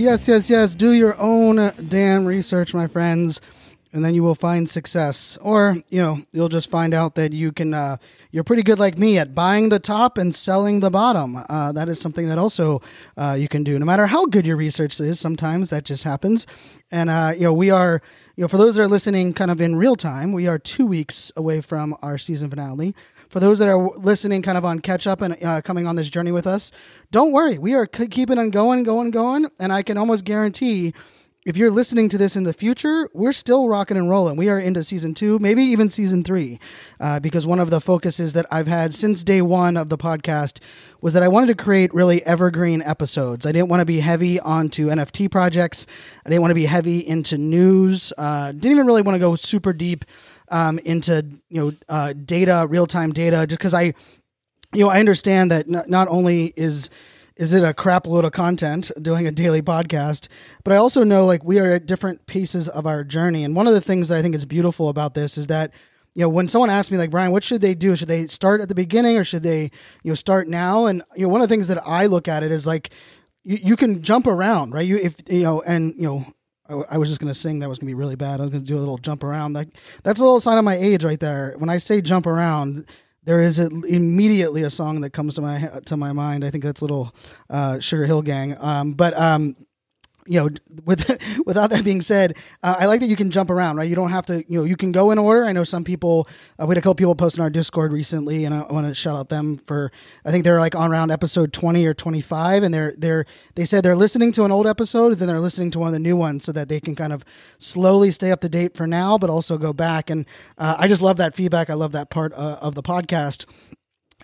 Yes, yes, yes. Do your own damn research, my friends, and then you will find success. Or, you know, you'll just find out that you can, uh, you're pretty good like me at buying the top and selling the bottom. Uh, that is something that also uh, you can do. No matter how good your research is, sometimes that just happens. And, uh, you know, we are, you know, for those that are listening kind of in real time, we are two weeks away from our season finale. For those that are listening kind of on catch up and uh, coming on this journey with us, don't worry. We are keeping on going, going, going. And I can almost guarantee if you're listening to this in the future, we're still rocking and rolling. We are into season two, maybe even season three, uh, because one of the focuses that I've had since day one of the podcast was that I wanted to create really evergreen episodes. I didn't want to be heavy onto NFT projects. I didn't want to be heavy into news. Uh, didn't even really want to go super deep um, into you know uh, data, real time data, just because I you know, I understand that n- not only is is it a crap load of content doing a daily podcast, but I also know like we are at different pieces of our journey. And one of the things that I think is beautiful about this is that you know when someone asks me like Brian, what should they do? Should they start at the beginning or should they you know start now? And you know one of the things that I look at it is like you, you can jump around, right? You if you know and you know. I- I was just gonna sing. That was gonna be really bad. I was gonna do a little jump around. Like that's a little sign of my age right there. When I say jump around, there is a, immediately a song that comes to my to my mind. I think that's little uh, Sugar Hill Gang. Um, but um, you know, with without that being said, uh, I like that you can jump around, right? You don't have to, you know, you can go in order. I know some people. Uh, we had a couple people post in our Discord recently, and I, want to shout out them for. I think they're like on around episode twenty or twenty five, and they're they're they said they're listening to an old episode, then they're listening to one of the new ones, so that they can kind of slowly stay up to date for now, but also go back. And uh, I just love that feedback. I love that part uh, of the podcast.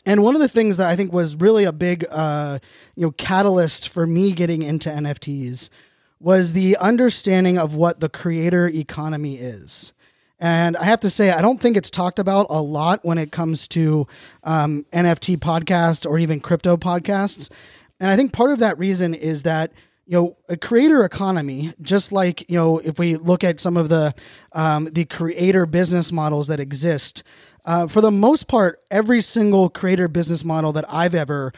And one of the things that I think was really a big, uh, you know, catalyst for me getting into NFTs was the understanding of what the creator economy is. And I have to say, I don't think it's talked about a lot when it comes to um, NFT podcasts or even crypto podcasts. And I think part of that reason is that you know a creator economy just like you know if we look at some of the um, the creator business models that exist uh, for the most part every single creator business model that i've ever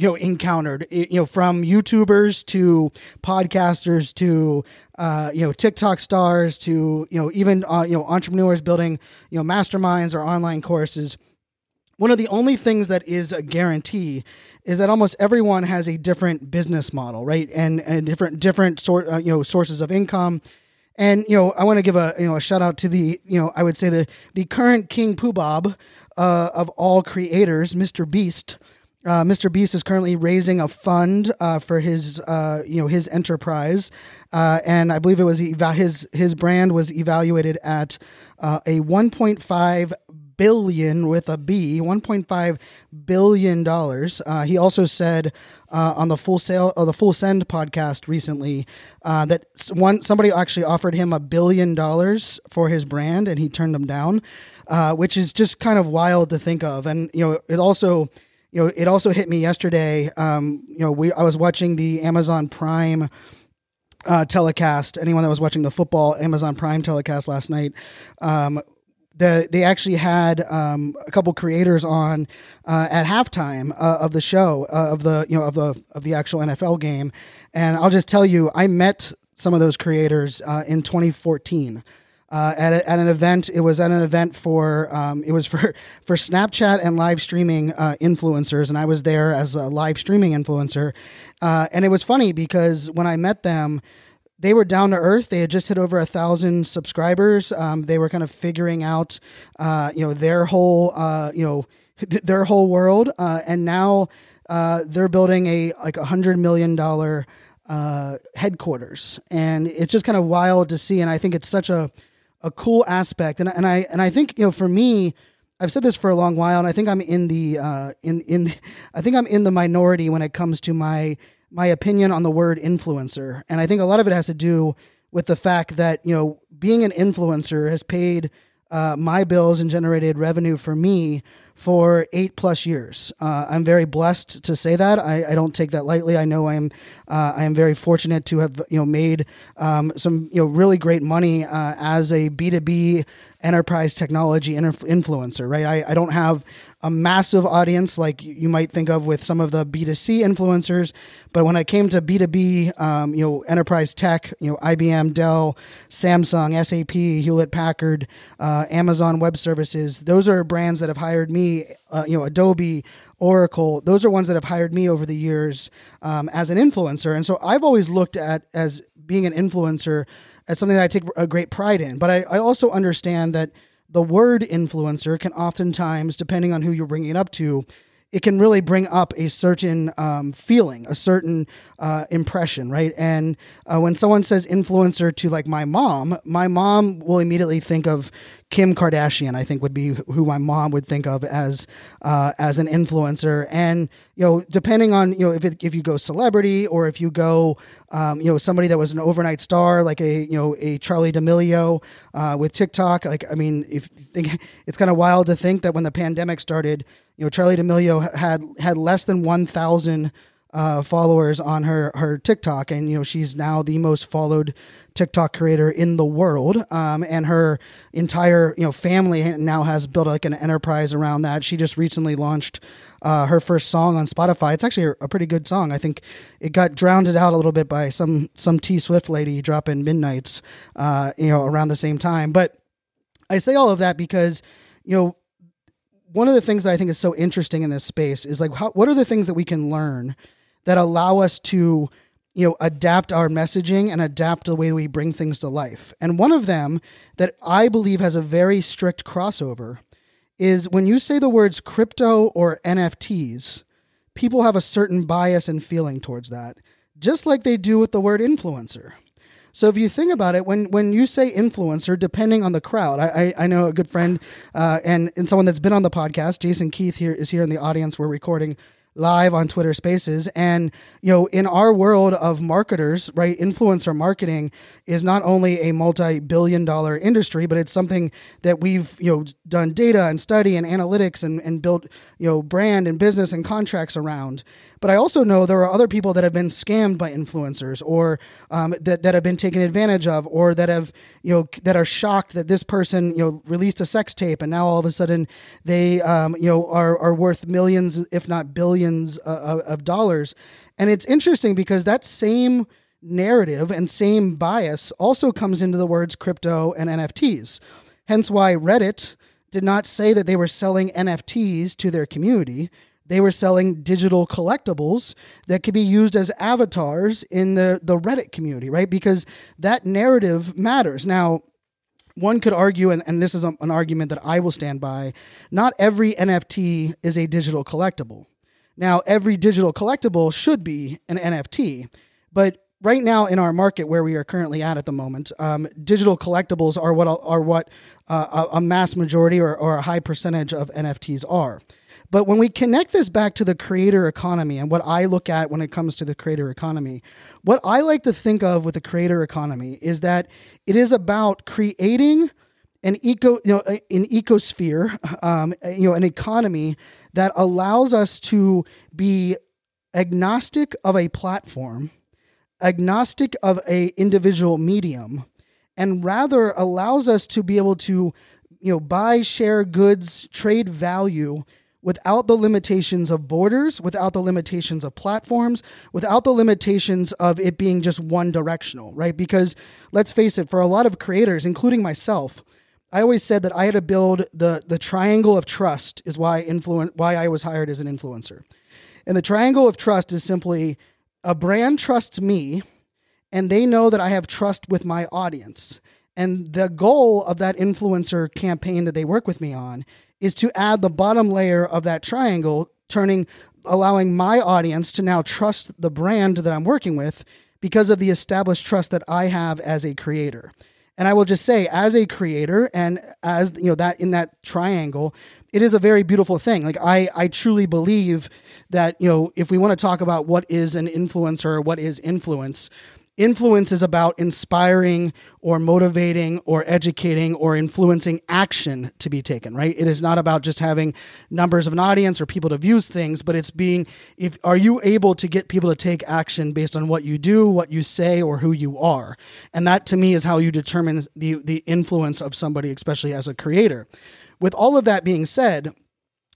you know encountered you know from youtubers to podcasters to uh, you know tiktok stars to you know even uh, you know entrepreneurs building you know masterminds or online courses one of the only things that is a guarantee is that almost everyone has a different business model, right? And and different different sort uh, you know sources of income. And you know, I want to give a you know a shout out to the you know I would say the the current King Poobah uh, of all creators, Mr. Beast. Uh, Mr. Beast is currently raising a fund uh, for his uh, you know his enterprise, uh, and I believe it was eva- his his brand was evaluated at uh, a 1.5 billion with a B, 1.5 billion dollars. Uh, he also said uh, on the full sale or the full send podcast recently uh, that one somebody actually offered him a billion dollars for his brand and he turned them down, uh, which is just kind of wild to think of. And you know, it also you know it also hit me yesterday. Um, you know, we I was watching the Amazon Prime uh, telecast. Anyone that was watching the football Amazon Prime telecast last night, um, the, they actually had um, a couple creators on uh, at halftime uh, of the show uh, of the you know of the of the actual NFL game, and I'll just tell you, I met some of those creators uh, in 2014. Uh, at, a, at an event, it was at an event for um, it was for for Snapchat and live streaming uh, influencers, and I was there as a live streaming influencer. Uh, and it was funny because when I met them, they were down to earth. They had just hit over a thousand subscribers. Um, they were kind of figuring out, uh, you know, their whole, uh, you know, th- their whole world, uh, and now they're building a like a hundred million dollar uh, headquarters, and it's just kind of wild to see. And I think it's such a a cool aspect. And and I and I think you know for me, I've said this for a long while, and I think I'm in the uh, in in I think I'm in the minority when it comes to my my opinion on the word influencer, and I think a lot of it has to do with the fact that you know being an influencer has paid uh, my bills and generated revenue for me for eight plus years. Uh, I'm very blessed to say that. I, I, don't take that lightly. I know I am uh, I am very fortunate to have you know made um, some you know really great money uh, as a B2B enterprise technology influencer. Right. I, I don't have a massive audience like you might think of with some of the B2C influencers, but when I came to B2B, um, you know, enterprise tech, you know, IBM, Dell, Samsung, SAP, Hewlett Packard, uh, Amazon Web Services, those are brands that have hired me uh, you know, Adobe, Oracle, those are ones that have hired me over the years um, as an influencer. And so I've always looked at as being an influencer as something that I take a great pride in. But I, I also understand that the word influencer can oftentimes, depending on who you're bringing it up to, it can really bring up a certain um, feeling, a certain uh, impression, right? And uh, when someone says influencer to like my mom, my mom will immediately think of Kim Kardashian. I think would be who my mom would think of as uh, as an influencer. And you know, depending on you know if it, if you go celebrity or if you go um, you know somebody that was an overnight star like a you know a Charli D'Amelio uh, with TikTok. Like I mean, if think it's kind of wild to think that when the pandemic started you know, Charli D'Amelio had had less than one thousand uh, followers on her her TikTok, and you know she's now the most followed TikTok creator in the world. Um, and her entire you know family now has built like an enterprise around that. She just recently launched uh, her first song on Spotify. It's actually a pretty good song. I think it got drowned out a little bit by some some T Swift lady dropping Midnights, uh, you know, around the same time. But I say all of that because you know one of the things that I think is so interesting in this space is like, how, what are the things that we can learn that allow us to, you know, adapt our messaging and adapt the way we bring things to life? And one of them that I believe has a very strict crossover is when you say the words crypto or NFTs, people have a certain bias and feeling towards that, just like they do with the word influencer. So if you think about it, when when you say influencer, depending on the crowd, I I, I know a good friend uh, and and someone that's been on the podcast, Jason Keath here is here in the audience. We're recording live on Twitter Spaces. And, you know, in our world of marketers, right, influencer marketing is not only a multi billion dollar industry, but it's something that we've, you know, done data and study and analytics and, and built, you know, brand and business and contracts around. But I also know there are other people that have been scammed by influencers or um, that, that have been taken advantage of or that have, you know, that are shocked that this person, you know, released a sex tape and now all of a sudden they, um, you know, are, are worth millions, if not billions uh, of dollars. And it's interesting because that same narrative and same bias also comes into the words crypto and NFTs. Hence why Reddit did not say that they were selling NFTs to their community they were selling digital collectibles that could be used as avatars in the, the Reddit community, right? Because that narrative matters. Now, one could argue, and, and this is a, an argument that I will stand by, not every NFT is a digital collectible. Now, every digital collectible should be an NFT, but right now in our market where we are currently at at the moment, um, digital collectibles are what are what uh, a mass majority or, or a high percentage of NFTs are. But when we connect this back to the creator economy and what I look at when it comes to the creator economy, what I like to think of with the creator economy is that it is about creating an eco, you know, an ecosphere, um, you know, an economy that allows us to be agnostic of a platform, agnostic of a individual medium, and rather allows us to be able to, you know, buy, share goods, trade value without the limitations of borders, without the limitations of platforms, without the limitations of it being just one directional, right? Because let's face it, for a lot of creators, including myself, I always said that I had to build the the triangle of trust is why influen- why I was hired as an influencer. And the triangle of trust is simply a brand trusts me and they know that I have trust with my audience. And the goal of that influencer campaign that they work with me on is to add the bottom layer of that triangle, turning, allowing my audience to now trust the brand that I'm working with because of the established trust that I have as a creator. And I will just say, as a creator and as you know that in that triangle, it is a very beautiful thing. Like I, I truly believe that you know if we want to talk about what is an influencer what is influence, Influence is about inspiring or motivating or educating or influencing action to be taken, right? It is not about just having numbers of an audience or people to view things, but it's being if are you able to get people to take action based on what you do, what you say, or who you are. And that to me is how you determine the the influence of somebody, especially as a creator. With all of that being said,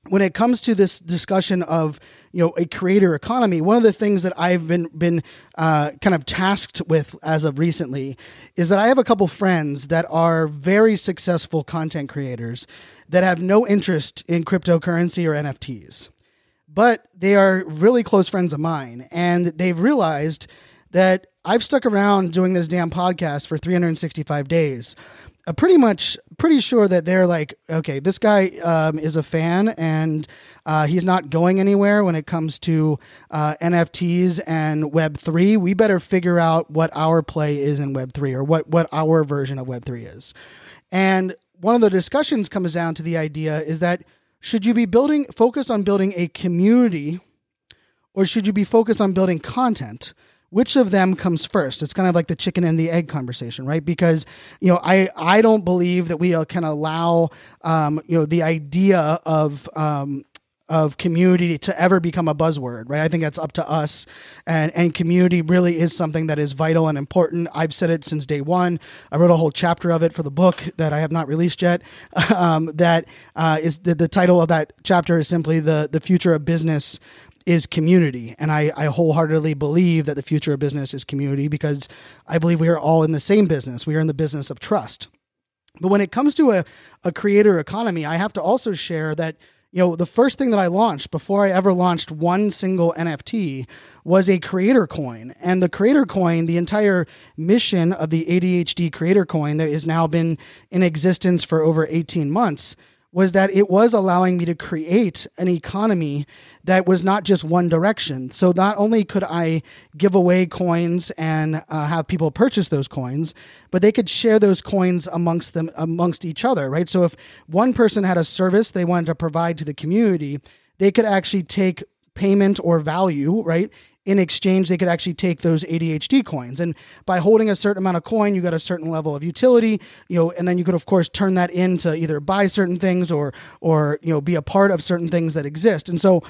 when it comes to this discussion of you know a creator economy, one of the things that I've been been uh, kind of tasked with as of recently is that I have a couple friends that are very successful content creators that have no interest in cryptocurrency or NFTs, but they are really close friends of mine, and they've realized that I've stuck around doing this damn podcast for 365 days I'm pretty much pretty sure that they're like, okay, this guy um, is a fan and uh, he's not going anywhere when it comes to uh, NFTs and Web three. We better figure out what our play is in Web three or what what our version of Web three is. And one of the discussions comes down to the idea is that should you be building focused on building a community or should you be focused on building content? Which of them comes first it's kind of like the chicken and the egg conversation right because you know i i don't believe that we uh, can allow um, you know the idea of um, of community to ever become a buzzword, right? I think that's up to us. And and community really is something that is vital and important. I've said it since day one. I wrote a whole chapter of it for the book that I have not released yet. Um, that uh, is the, the title of that chapter is simply the the future of business is community. And I, I wholeheartedly believe that the future of business is community because I believe we are all in the same business. We are in the business of trust. But when it comes to a, a creator economy, I have to also share that you know the first thing that i launched before i ever launched one single nft was a creator coin and the creator coin the entire mission of the adhd creator coin that has now been in existence for over 18 months was that it was allowing me to create an economy that was not just one direction. So not only could I give away coins and uh, have people purchase those coins, but they could share those coins amongst them amongst each other, right? So if one person had a service they wanted to provide to the community, they could actually take payment or value, right? In exchange, they could actually take those ADHD coins. And by holding a certain amount of coin, you got a certain level of utility, you know, and then you could of course turn that into either buy certain things or or you know be a part of certain things that exist. And so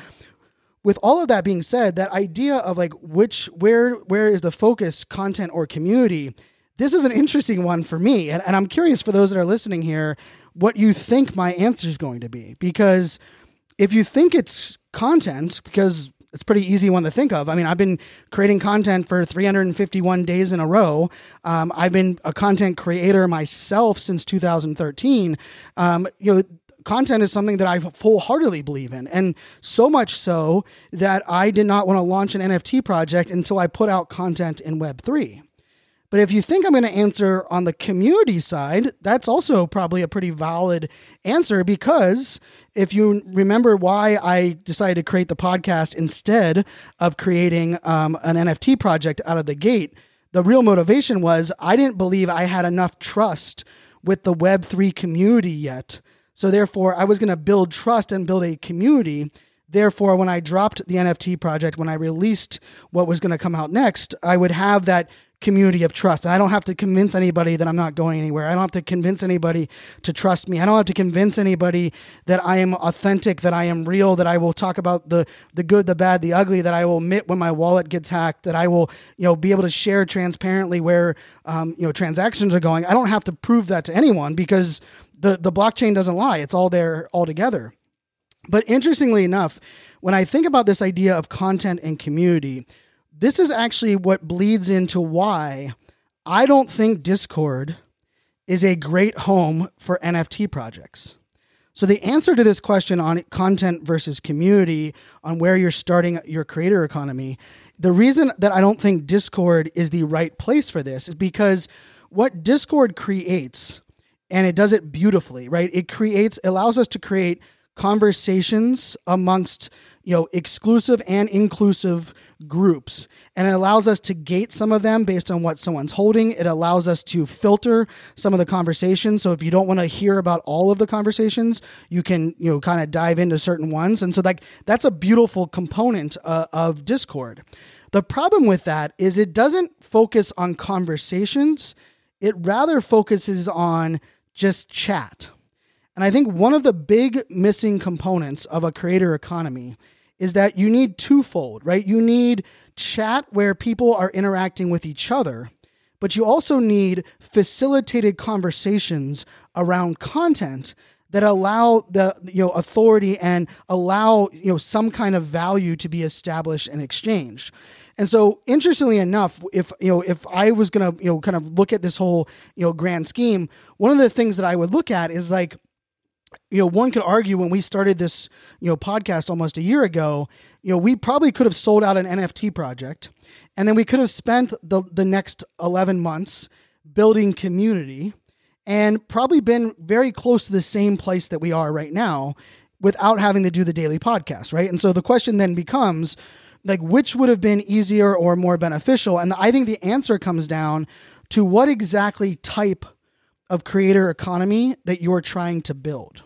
with all of that being said, that idea of like which where where is the focus, content or community, this is an interesting one for me. And, and I'm curious for those that are listening here, what you think my answer is going to be. Because if you think it's content, because it's pretty easy one to think of. I mean, I've been creating content for 351 days in a row. Um, I've been a content creator myself since 2013. Um, you know, content is something that I full heartedly believe in. And so much so that I did not want to launch an NFT project until I put out content in Web3. But if you think I'm going to answer on the community side, that's also probably a pretty valid answer because if you remember why I decided to create the podcast instead of creating um, an NFT project out of the gate, the real motivation was I didn't believe I had enough trust with the Web3 community yet. So therefore, I was going to build trust and build a community. Therefore, when I dropped the NFT project, when I released what was going to come out next, I would have that community of trust. And I don't have to convince anybody that I'm not going anywhere. I don't have to convince anybody to trust me. I don't have to convince anybody that I am authentic, that I am real, that I will talk about the the good, the bad, the ugly, that I will admit when my wallet gets hacked, that I will, you know, be able to share transparently where um, you know transactions are going. I don't have to prove that to anyone because the the blockchain doesn't lie. It's all there all together. But interestingly enough, when I think about this idea of content and community, this is actually what bleeds into why I don't think Discord is a great home for NFT projects. So, the answer to this question on content versus community, on where you're starting your creator economy, the reason that I don't think Discord is the right place for this is because what Discord creates, and it does it beautifully, right? It creates, allows us to create conversations amongst you know exclusive and inclusive groups. And it allows us to gate some of them based on what someone's holding. It allows us to filter some of the conversations. So if you don't want to hear about all of the conversations you can you know kind of dive into certain ones. And so like that's a beautiful component uh, of discord. The problem with that is it doesn't focus on conversations. It rather focuses on just chat. And I think one of the big missing components of a creator economy is that you need twofold, right? You need chat where people are interacting with each other, but you also need facilitated conversations around content that allow the you know authority and allow you know some kind of value to be established and exchanged. And so interestingly enough, if you know if I was to you know kind of look at this whole you know grand scheme, one of the things that I would look at is like you know, one could argue when we started this, you know, podcast almost a year ago, you know, we probably could have sold out an NFT project and then we could have spent the, the next 11 months building community and probably been very close to the same place that we are right now without having to do the daily podcast, right? And so the question then becomes like which would have been easier or more beneficial? And I think the answer comes down to what exactly type of creator economy that you're trying to build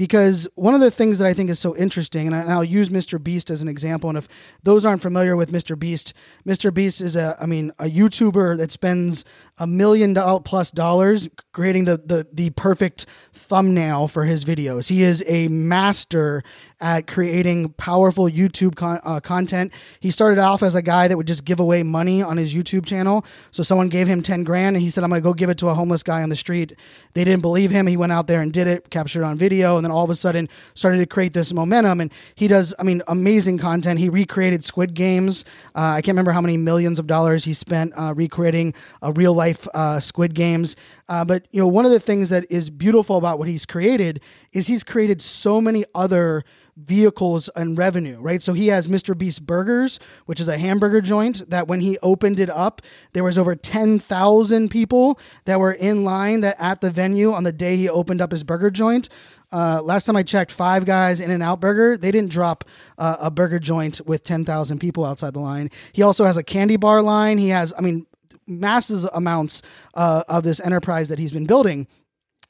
because one of the things that I think is so interesting, and, I, will use Mr. Beast as an example. And if those aren't familiar with Mr. Beast, Mr. Beast is a, I mean, a YouTuber that spends a million plus dollars creating the, the the perfect thumbnail for his videos. He is a master at creating powerful YouTube con- uh, content. He started off as a guy that would just give away money on his YouTube channel. So someone gave him 10 grand and he said, I'm to go give it to a homeless guy on the street. They didn't believe him. He went out there and did it, captured it on video, and then all of a sudden started to create this momentum. And he does, I mean, amazing content. He recreated Squid Games. Uh, I can't remember how many millions of dollars he spent uh, recreating a real life uh, Squid Games. Uh, but you know, one of the things that is beautiful about what he's created is he's created so many other vehicles and revenue, right? So he has Mr. Beast Burgers, which is a hamburger joint that when he opened it up, there was over 10,000 people that were in line that at the venue on the day he opened up his burger joint. Uh, last time I checked, Five Guys In-N-Out Burger, they didn't drop uh, a burger joint with 10,000 people outside the line. He also has a candy bar line. He has, I mean, massive amounts uh, of this enterprise that he's been building.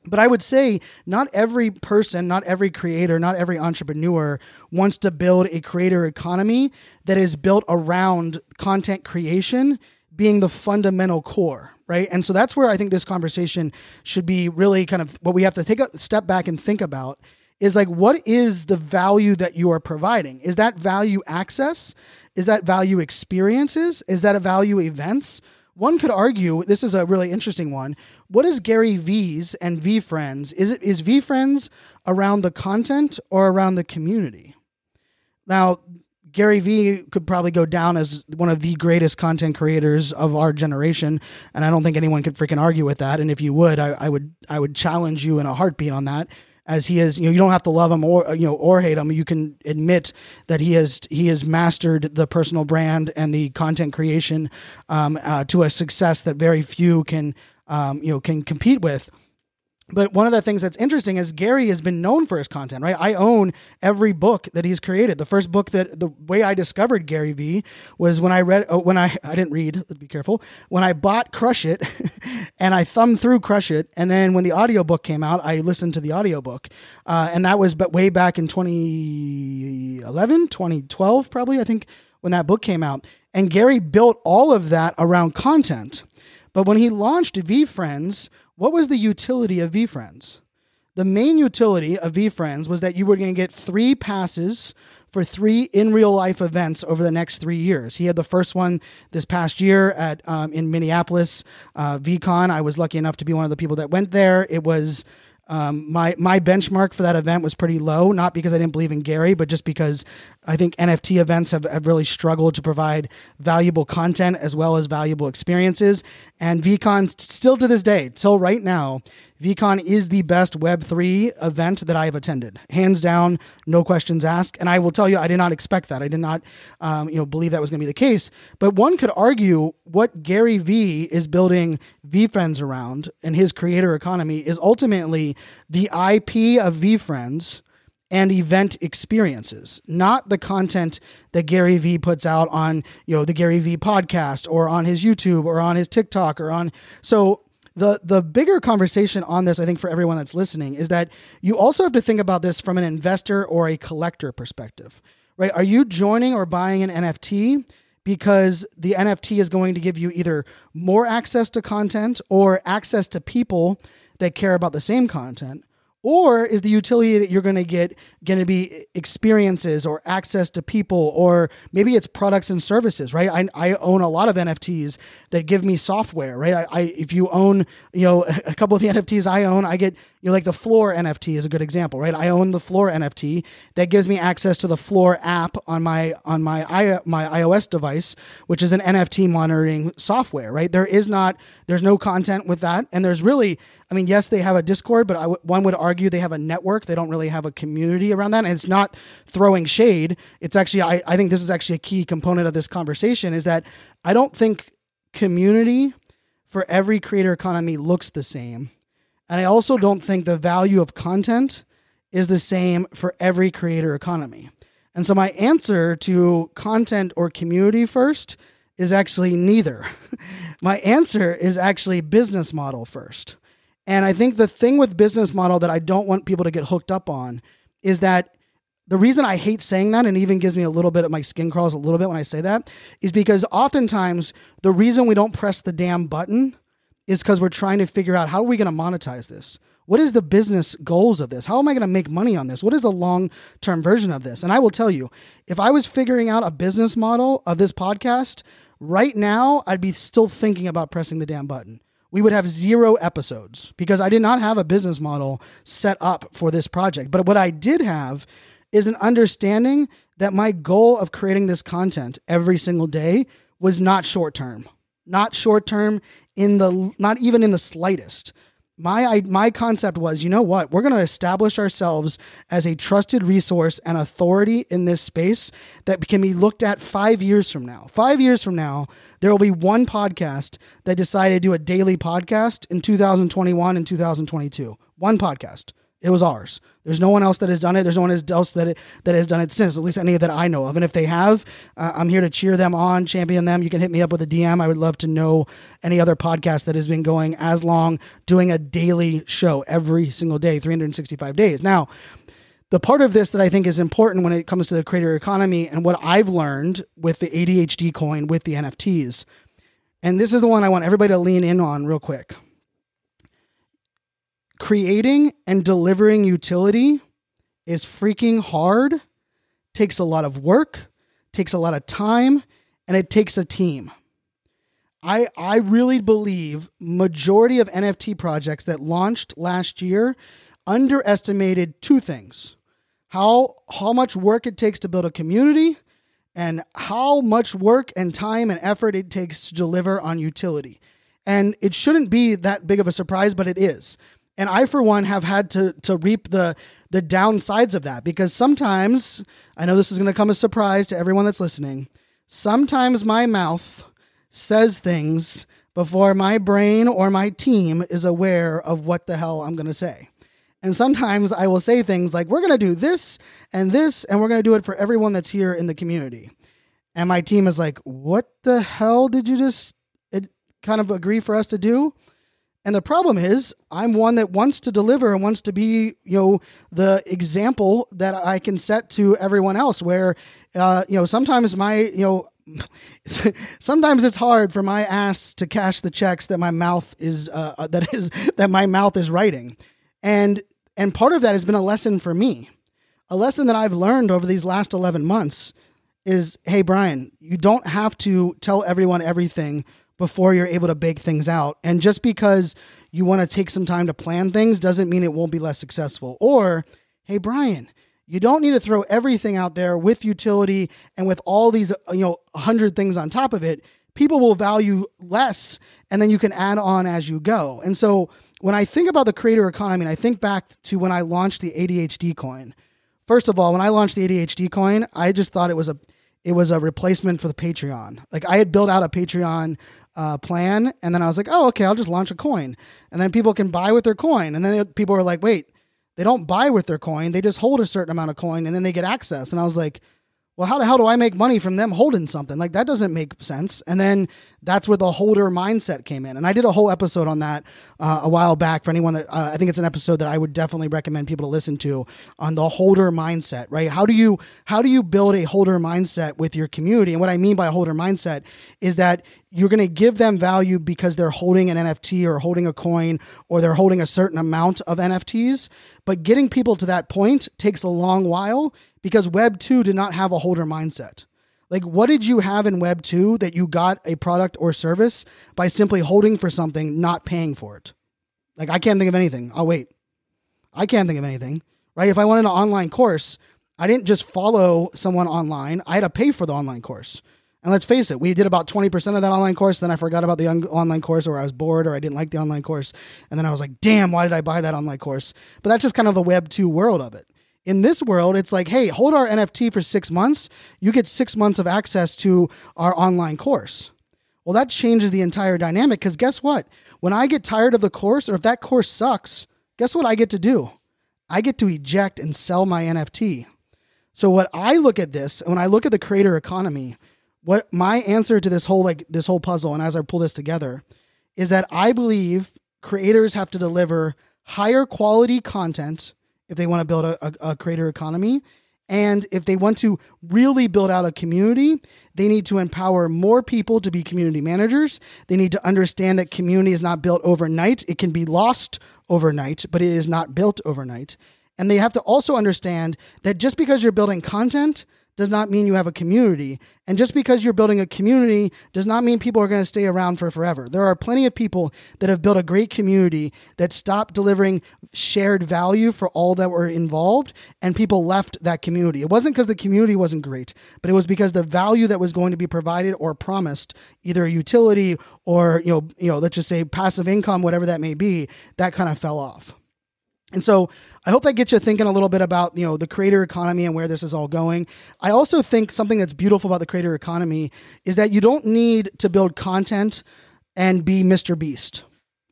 But I would say not every person, not every creator, not every entrepreneur wants to build a creator economy that is built around content creation being the fundamental core, right? And so that's where I think this conversation should be really kind of what we have to take a step back and think about is like what is the value that you are providing? Is that value access? Is that value experiences? Is that a value events? One could argue this is a really interesting one. What is Gary Vee's and VeeFriends? Is it is VeeFriends around the content or around the community? Now, Gary Vee could probably go down as one of the greatest content creators of our generation, and I don't think anyone could freaking argue with that. And if you would, I, I would I would challenge you in a heartbeat on that as he is you know you don't have to love him or you know or hate him. You can admit that he has he has mastered the personal brand and the content creation um, uh, to a success that very few can um, you know can compete with but one of the things that's interesting is Gary has been known for his content, right? I own every book that he's created. The first book that the way I discovered Gary Vee was when I read, oh, when I, I didn't read, be careful, when I bought Crush It and I thumbed through Crush It. And then when the audiobook came out, I listened to the audiobook. Uh, and that was but way back in 2011, 2012, probably, I think, when that book came out. And Gary built all of that around content. But when he launched VeeFriends, what was the utility of VeeFriends? The main utility of VeeFriends was that you were going to get three passes for three in real life events over the next three years. He had the first one this past year at um, in Minneapolis, uh, VeeCon. I was lucky enough to be one of the people that went there. It was um, my my benchmark for that event was pretty low, not because I didn't believe in Gary, but just because I think NFT events have, have really struggled to provide valuable content as well as valuable experiences. And VeeCon, still to this day, till right now, VeeCon is the best Web3 event that I have attended, hands down, no questions asked. And I will tell you, I did not expect that. I did not, um, you know, believe that was going to be the case. But one could argue what Gary Vee is building VeeFriends around and his creator economy is ultimately the IP of VeeFriends and event experiences, not the content that Gary Vee puts out on, you know, the Gary Vee podcast or on his YouTube or on his TikTok or on so the the bigger conversation on this I think for everyone that's listening is that you also have to think about this from an investor or a collector perspective. Right? Are you joining or buying an NFT because the NFT is going to give you either more access to content or access to people that care about the same content or is the utility that you're going to get going to be experiences or access to people or maybe it's products and services right? I, I own a lot of nfts that give me software right? I, I if you own you know a couple of the nfts i own i get you know like the floor nft is a good example right i own the floor nft that gives me access to the floor app on my on my I, my ios device which is an nft monitoring software right there is not there's no content with that and there's really I mean, yes, they have a Discord, but one would argue they have a network. They don't really have a community around that. And it's not throwing shade. It's actually, I, I think this is actually a key component of this conversation is that I don't think community for every creator economy looks the same. And I also don't think the value of content is the same for every creator economy. And so my answer to content or community first is actually neither. my answer is actually business model first. And I think the thing with business model that I don't want people to get hooked up on is that the reason I hate saying that and even gives me a little bit of my skin crawls a little bit when I say that is because oftentimes the reason we don't press the damn button is because we're trying to figure out how are we going to monetize this? What is the business goals of this? How am I going to make money on this? What is the long term version of this? And I will tell you, if I was figuring out a business model of this podcast right now, I'd be still thinking about pressing the damn button we would have zero episodes because I did not have a business model set up for this project. But what I did have is an understanding that my goal of creating this content every single day was not short term, not short term in the, not even in the slightest my I, my concept was, you know what? We're going to establish ourselves as a trusted resource and authority in this space that can be looked at 5 years from now. 5 years from now, there will be one podcast that decided to do a daily podcast in 2021 and 2022. One podcast. It was ours. There's no one else that has done it. There's no one else that it, that has done it since, at least any that I know of. And if they have, uh, I'm here to cheer them on, champion them. You can hit me up with a DM. I would love to know any other podcast that has been going as long, doing a daily show every single day, 365 days. Now, the part of this that I think is important when it comes to the creator economy and what I've learned with the ADHD coin, with the NFTs, and this is the one I want everybody to lean in on real quick creating and delivering utility is freaking hard, takes a lot of work, takes a lot of time, and it takes a team. I I really believe majority of NFT projects that launched last year underestimated two things. How how much work it takes to build a community and how much work and time and effort it takes to deliver on utility. And it shouldn't be that big of a surprise, but it is. And I, for one, have had to to reap the the downsides of that because sometimes I know this is going to come as a surprise to everyone that's listening. Sometimes my mouth says things before my brain or my team is aware of what the hell I'm going to say. And sometimes I will say things like, we're going to do this and this, and we're going to do it for everyone that's here in the community. And my team is like, what the hell did you just it kind of agree for us to do? And the problem is, I'm one that wants to deliver and wants to be, you know, the example that I can set to everyone else. Where, uh, you know, sometimes my, you know, sometimes it's hard for my ass to cash the checks that my mouth is uh, uh, that is that my mouth is writing, and and part of that has been a lesson for me, a lesson that I've learned over these last eleven months is, hey Brian, you don't have to tell everyone everything before you're able to bake things out. And just because you want to take some time to plan things doesn't mean it won't be less successful. Or, hey, Brian, you don't need to throw everything out there with utility and with all these, you know, 100 things on top of it. People will value less and then you can add on as you go. And so when I think about the creator economy, and I think back to when I launched the ADHD coin. First of all, when I launched the ADHD coin, I just thought it was a it was a replacement for the Patreon. Like I had built out a Patreon uh, plan, and then I was like, oh, okay, I'll just launch a coin, and then people can buy with their coin, and then people were like, wait, they don't buy with their coin, they just hold a certain amount of coin and then they get access. And I was like, well, how the hell do I make money from them holding something? Like that doesn't make sense. And then that's where the holder mindset came in. And I did a whole episode on that uh, a while back for anyone that uh, I think it's an episode that I would definitely recommend people to listen to on the holder mindset, right? How do you how do you build a holder mindset with your community? And what I mean by a holder mindset is that you're going to give them value because they're holding an NFT or holding a coin or they're holding a certain amount of NFTs. But getting people to that point takes a long while because Web 2 did not have a holder mindset. Like, what did you have in Web 2 that you got a product or service by simply holding for something, not paying for it? Like, I can't think of anything. I'll wait. I can't think of anything, right? If I wanted an online course, I didn't just follow someone online, I had to pay for the online course. And let's face it, we did about 20% of that online course. Then I forgot about the online course or I was bored or I didn't like the online course. And then I was like, damn, why did I buy that online course? But that's just kind of the Web 2 world of it. In this world, it's like, hey, hold our NFT for six months. You get six months of access to our online course. Well, that changes the entire dynamic because guess what? When I get tired of the course or if that course sucks, guess what I get to do? I get to eject and sell my NFT. So what I look at this, when I look at the creator economy, what my answer to this whole like this whole puzzle and as I pull this together is that I believe creators have to deliver higher quality content if they want to build a, a, a creator economy. And if they want to really build out a community, they need to empower more people to be community managers. They need to understand that community is not built overnight. It can be lost overnight, but it is not built overnight. And they have to also understand that just because you're building content does not mean you have a community. And just because you're building a community does not mean people are going to stay around for forever. There are plenty of people that have built a great community that stopped delivering shared value for all that were involved and people left that community. It wasn't because the community wasn't great, but it was because the value that was going to be provided or promised, either a utility or, you know, you know, let's just say passive income, whatever that may be, that kind of fell off. And so I hope that gets you thinking a little bit about, you know, the creator economy and where this is all going. I also think something that's beautiful about the creator economy is that you don't need to build content and be Mr. Beast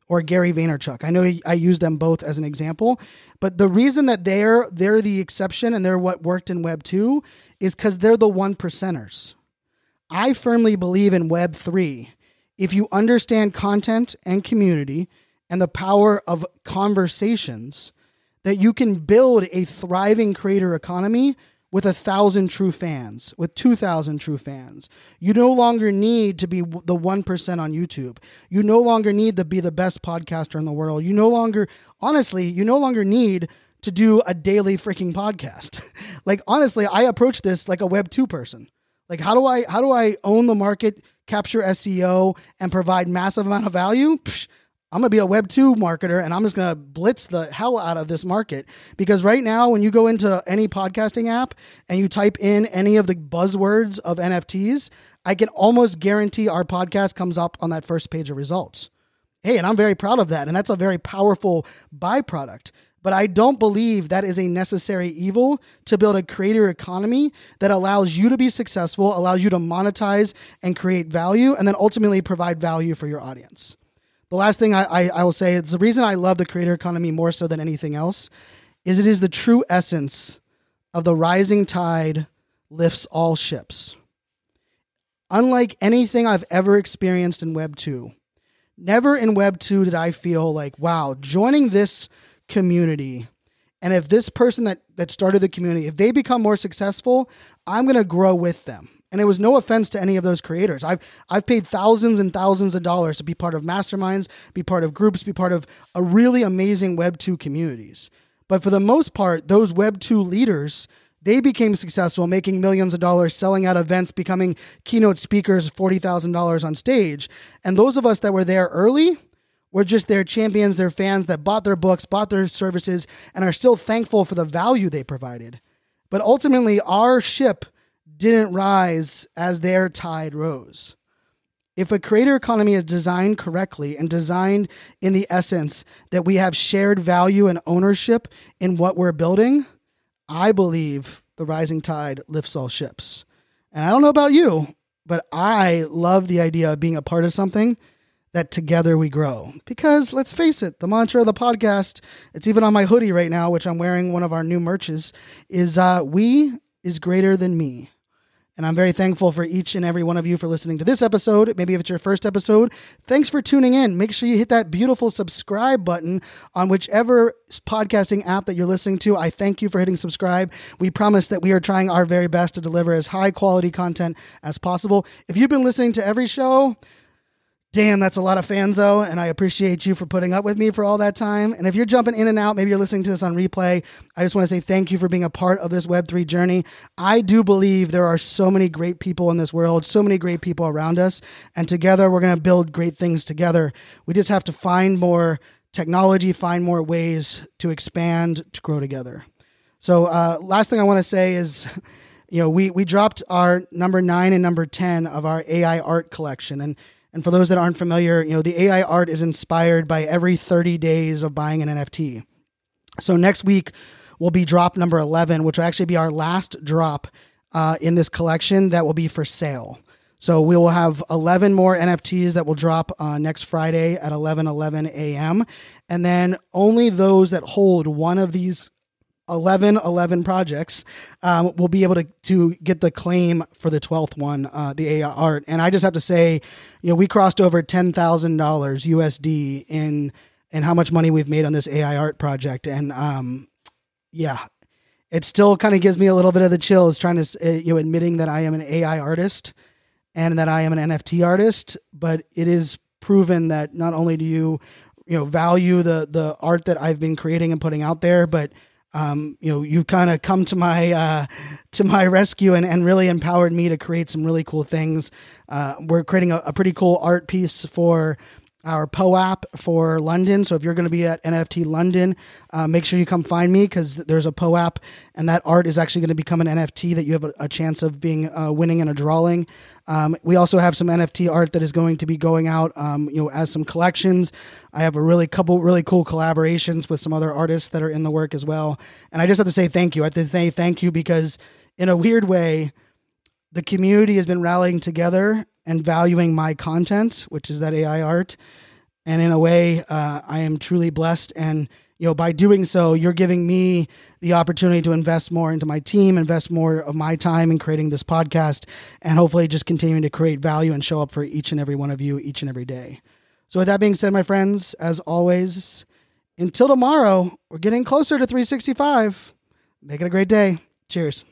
or Gary Vaynerchuk. I know I use them both as an example, but the reason that they're they're the exception and they're what worked in web 2 is cuz they're the one percenters. I firmly believe in web 3. If you understand content and community, and the power of conversations that you can build a thriving creator economy with a thousand true fans, with 2,000 true fans. You no longer need to be the 1% on YouTube. You no longer need to be the best podcaster in the world. You no longer, honestly, you no longer need to do a daily freaking podcast. like, honestly, I approach this like a Web 2 person. Like, how do I, how do I own the market, capture SEO, and provide massive amount of value? Psh, I'm gonna be a Web two marketer, and I'm just gonna blitz the hell out of this market because right now, when you go into any podcasting app and you type in any of the buzzwords of NFTs, I can almost guarantee our podcast comes up on that first page of results. Hey, and I'm very proud of that, and that's a very powerful byproduct. But I don't believe that is a necessary evil to build a creator economy that allows you to be successful, allows you to monetize and create value, and then ultimately provide value for your audience. The last thing I, I, I will say is the reason I love the creator economy more so than anything else is it is the true essence of the rising tide lifts all ships. Unlike anything I've ever experienced in Web 2, never in Web 2 did I feel like, wow, joining this community, and if this person that, that started the community, if they become more successful, I'm going to grow with them. And it was no offense to any of those creators. I've I've paid thousands and thousands of dollars to be part of masterminds, be part of groups, be part of a really amazing Web 2 communities. But for the most part, those Web 2 leaders, they became successful, making millions of dollars, selling out events, becoming keynote speakers, $40,000 on stage. And those of us that were there early, were just their champions, their fans that bought their books, bought their services, and are still thankful for the value they provided. But ultimately, our ship didn't rise as their tide rose. If a creator economy is designed correctly and designed in the essence that we have shared value and ownership in what we're building, I believe the rising tide lifts all ships. And I don't know about you, but I love the idea of being a part of something that together we grow. Because let's face it, the mantra of the podcast, it's even on my hoodie right now, which I'm wearing one of our new merches, is uh, we is greater than me. And I'm very thankful for each and every one of you for listening to this episode. Maybe if it's your first episode, thanks for tuning in. Make sure you hit that beautiful subscribe button on whichever podcasting app that you're listening to. I thank you for hitting subscribe. We promise that we are trying our very best to deliver as high quality content as possible. If you've been listening to every show, Damn, that's a lot of fanzo, and I appreciate you for putting up with me for all that time. And if you're jumping in and out, maybe you're listening to this on replay, I just want to say thank you for being a part of this Web3 journey. I do believe there are so many great people in this world, so many great people around us, and together we're going to build great things together. We just have to find more technology, find more ways to expand, to grow together. So, uh, last thing I want to say is, you know, we we dropped our number nine and number ten of our AI art collection, and and for those that aren't familiar, you know, the AI art is inspired by every 30 days of buying an NFT. So next week will be drop number 11, which will actually be our last drop uh, in this collection that will be for sale. So we will have 11 more NFTs that will drop uh, next Friday at 11 11 a.m. And then only those that hold one of these 11 11 projects um, will be able to, to get the claim for the 12th one uh, the AI art and I just have to say you know we crossed over $10,000 USD in in how much money we've made on this AI art project. And um, yeah it still kind of gives me a little bit of the chills trying to uh, you know admitting that I am an AI artist and that I am an NFT artist. But it is proven that not only do you you know value the the art that I've been creating and putting out there but um, you know, you've kind of come to my uh, to my rescue and, and really empowered me to create some really cool things. Uh, we're creating a, a, pretty cool art piece for our POAP for London. So if you're going to be at NFT London, uh, make sure you come find me because there's a POAP, and that art is actually going to become an NFT that you have a, a chance of being uh, winning in a drawing. Um, we also have some NFT art that is going to be going out, um, you know, as some collections. I have a really couple really cool collaborations with some other artists that are in the work as well. And I just have to say thank you. I have to say thank you because in a weird way, the community has been rallying together and valuing my content, which is that AI art. And in a way, uh, I am truly blessed. And you know, by doing so, you're giving me the opportunity to invest more into my team, invest more of my time in creating this podcast, and hopefully just continuing to create value and show up for each and every one of you each and every day. So, with that being said, my friends, as always, until tomorrow, we're getting closer to 365. Make it a great day. Cheers.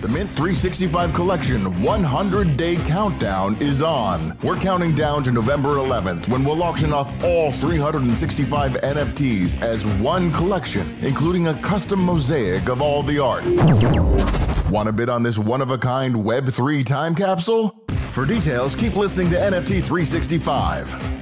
The Mint 365 Collection 100 Day Countdown is on. We're counting down to November 11th when we'll auction off all 365 NFTs as one collection, including a custom mosaic of all the art. Want to bid on this one of a kind Web3 time capsule? For details, keep listening to NFT 365.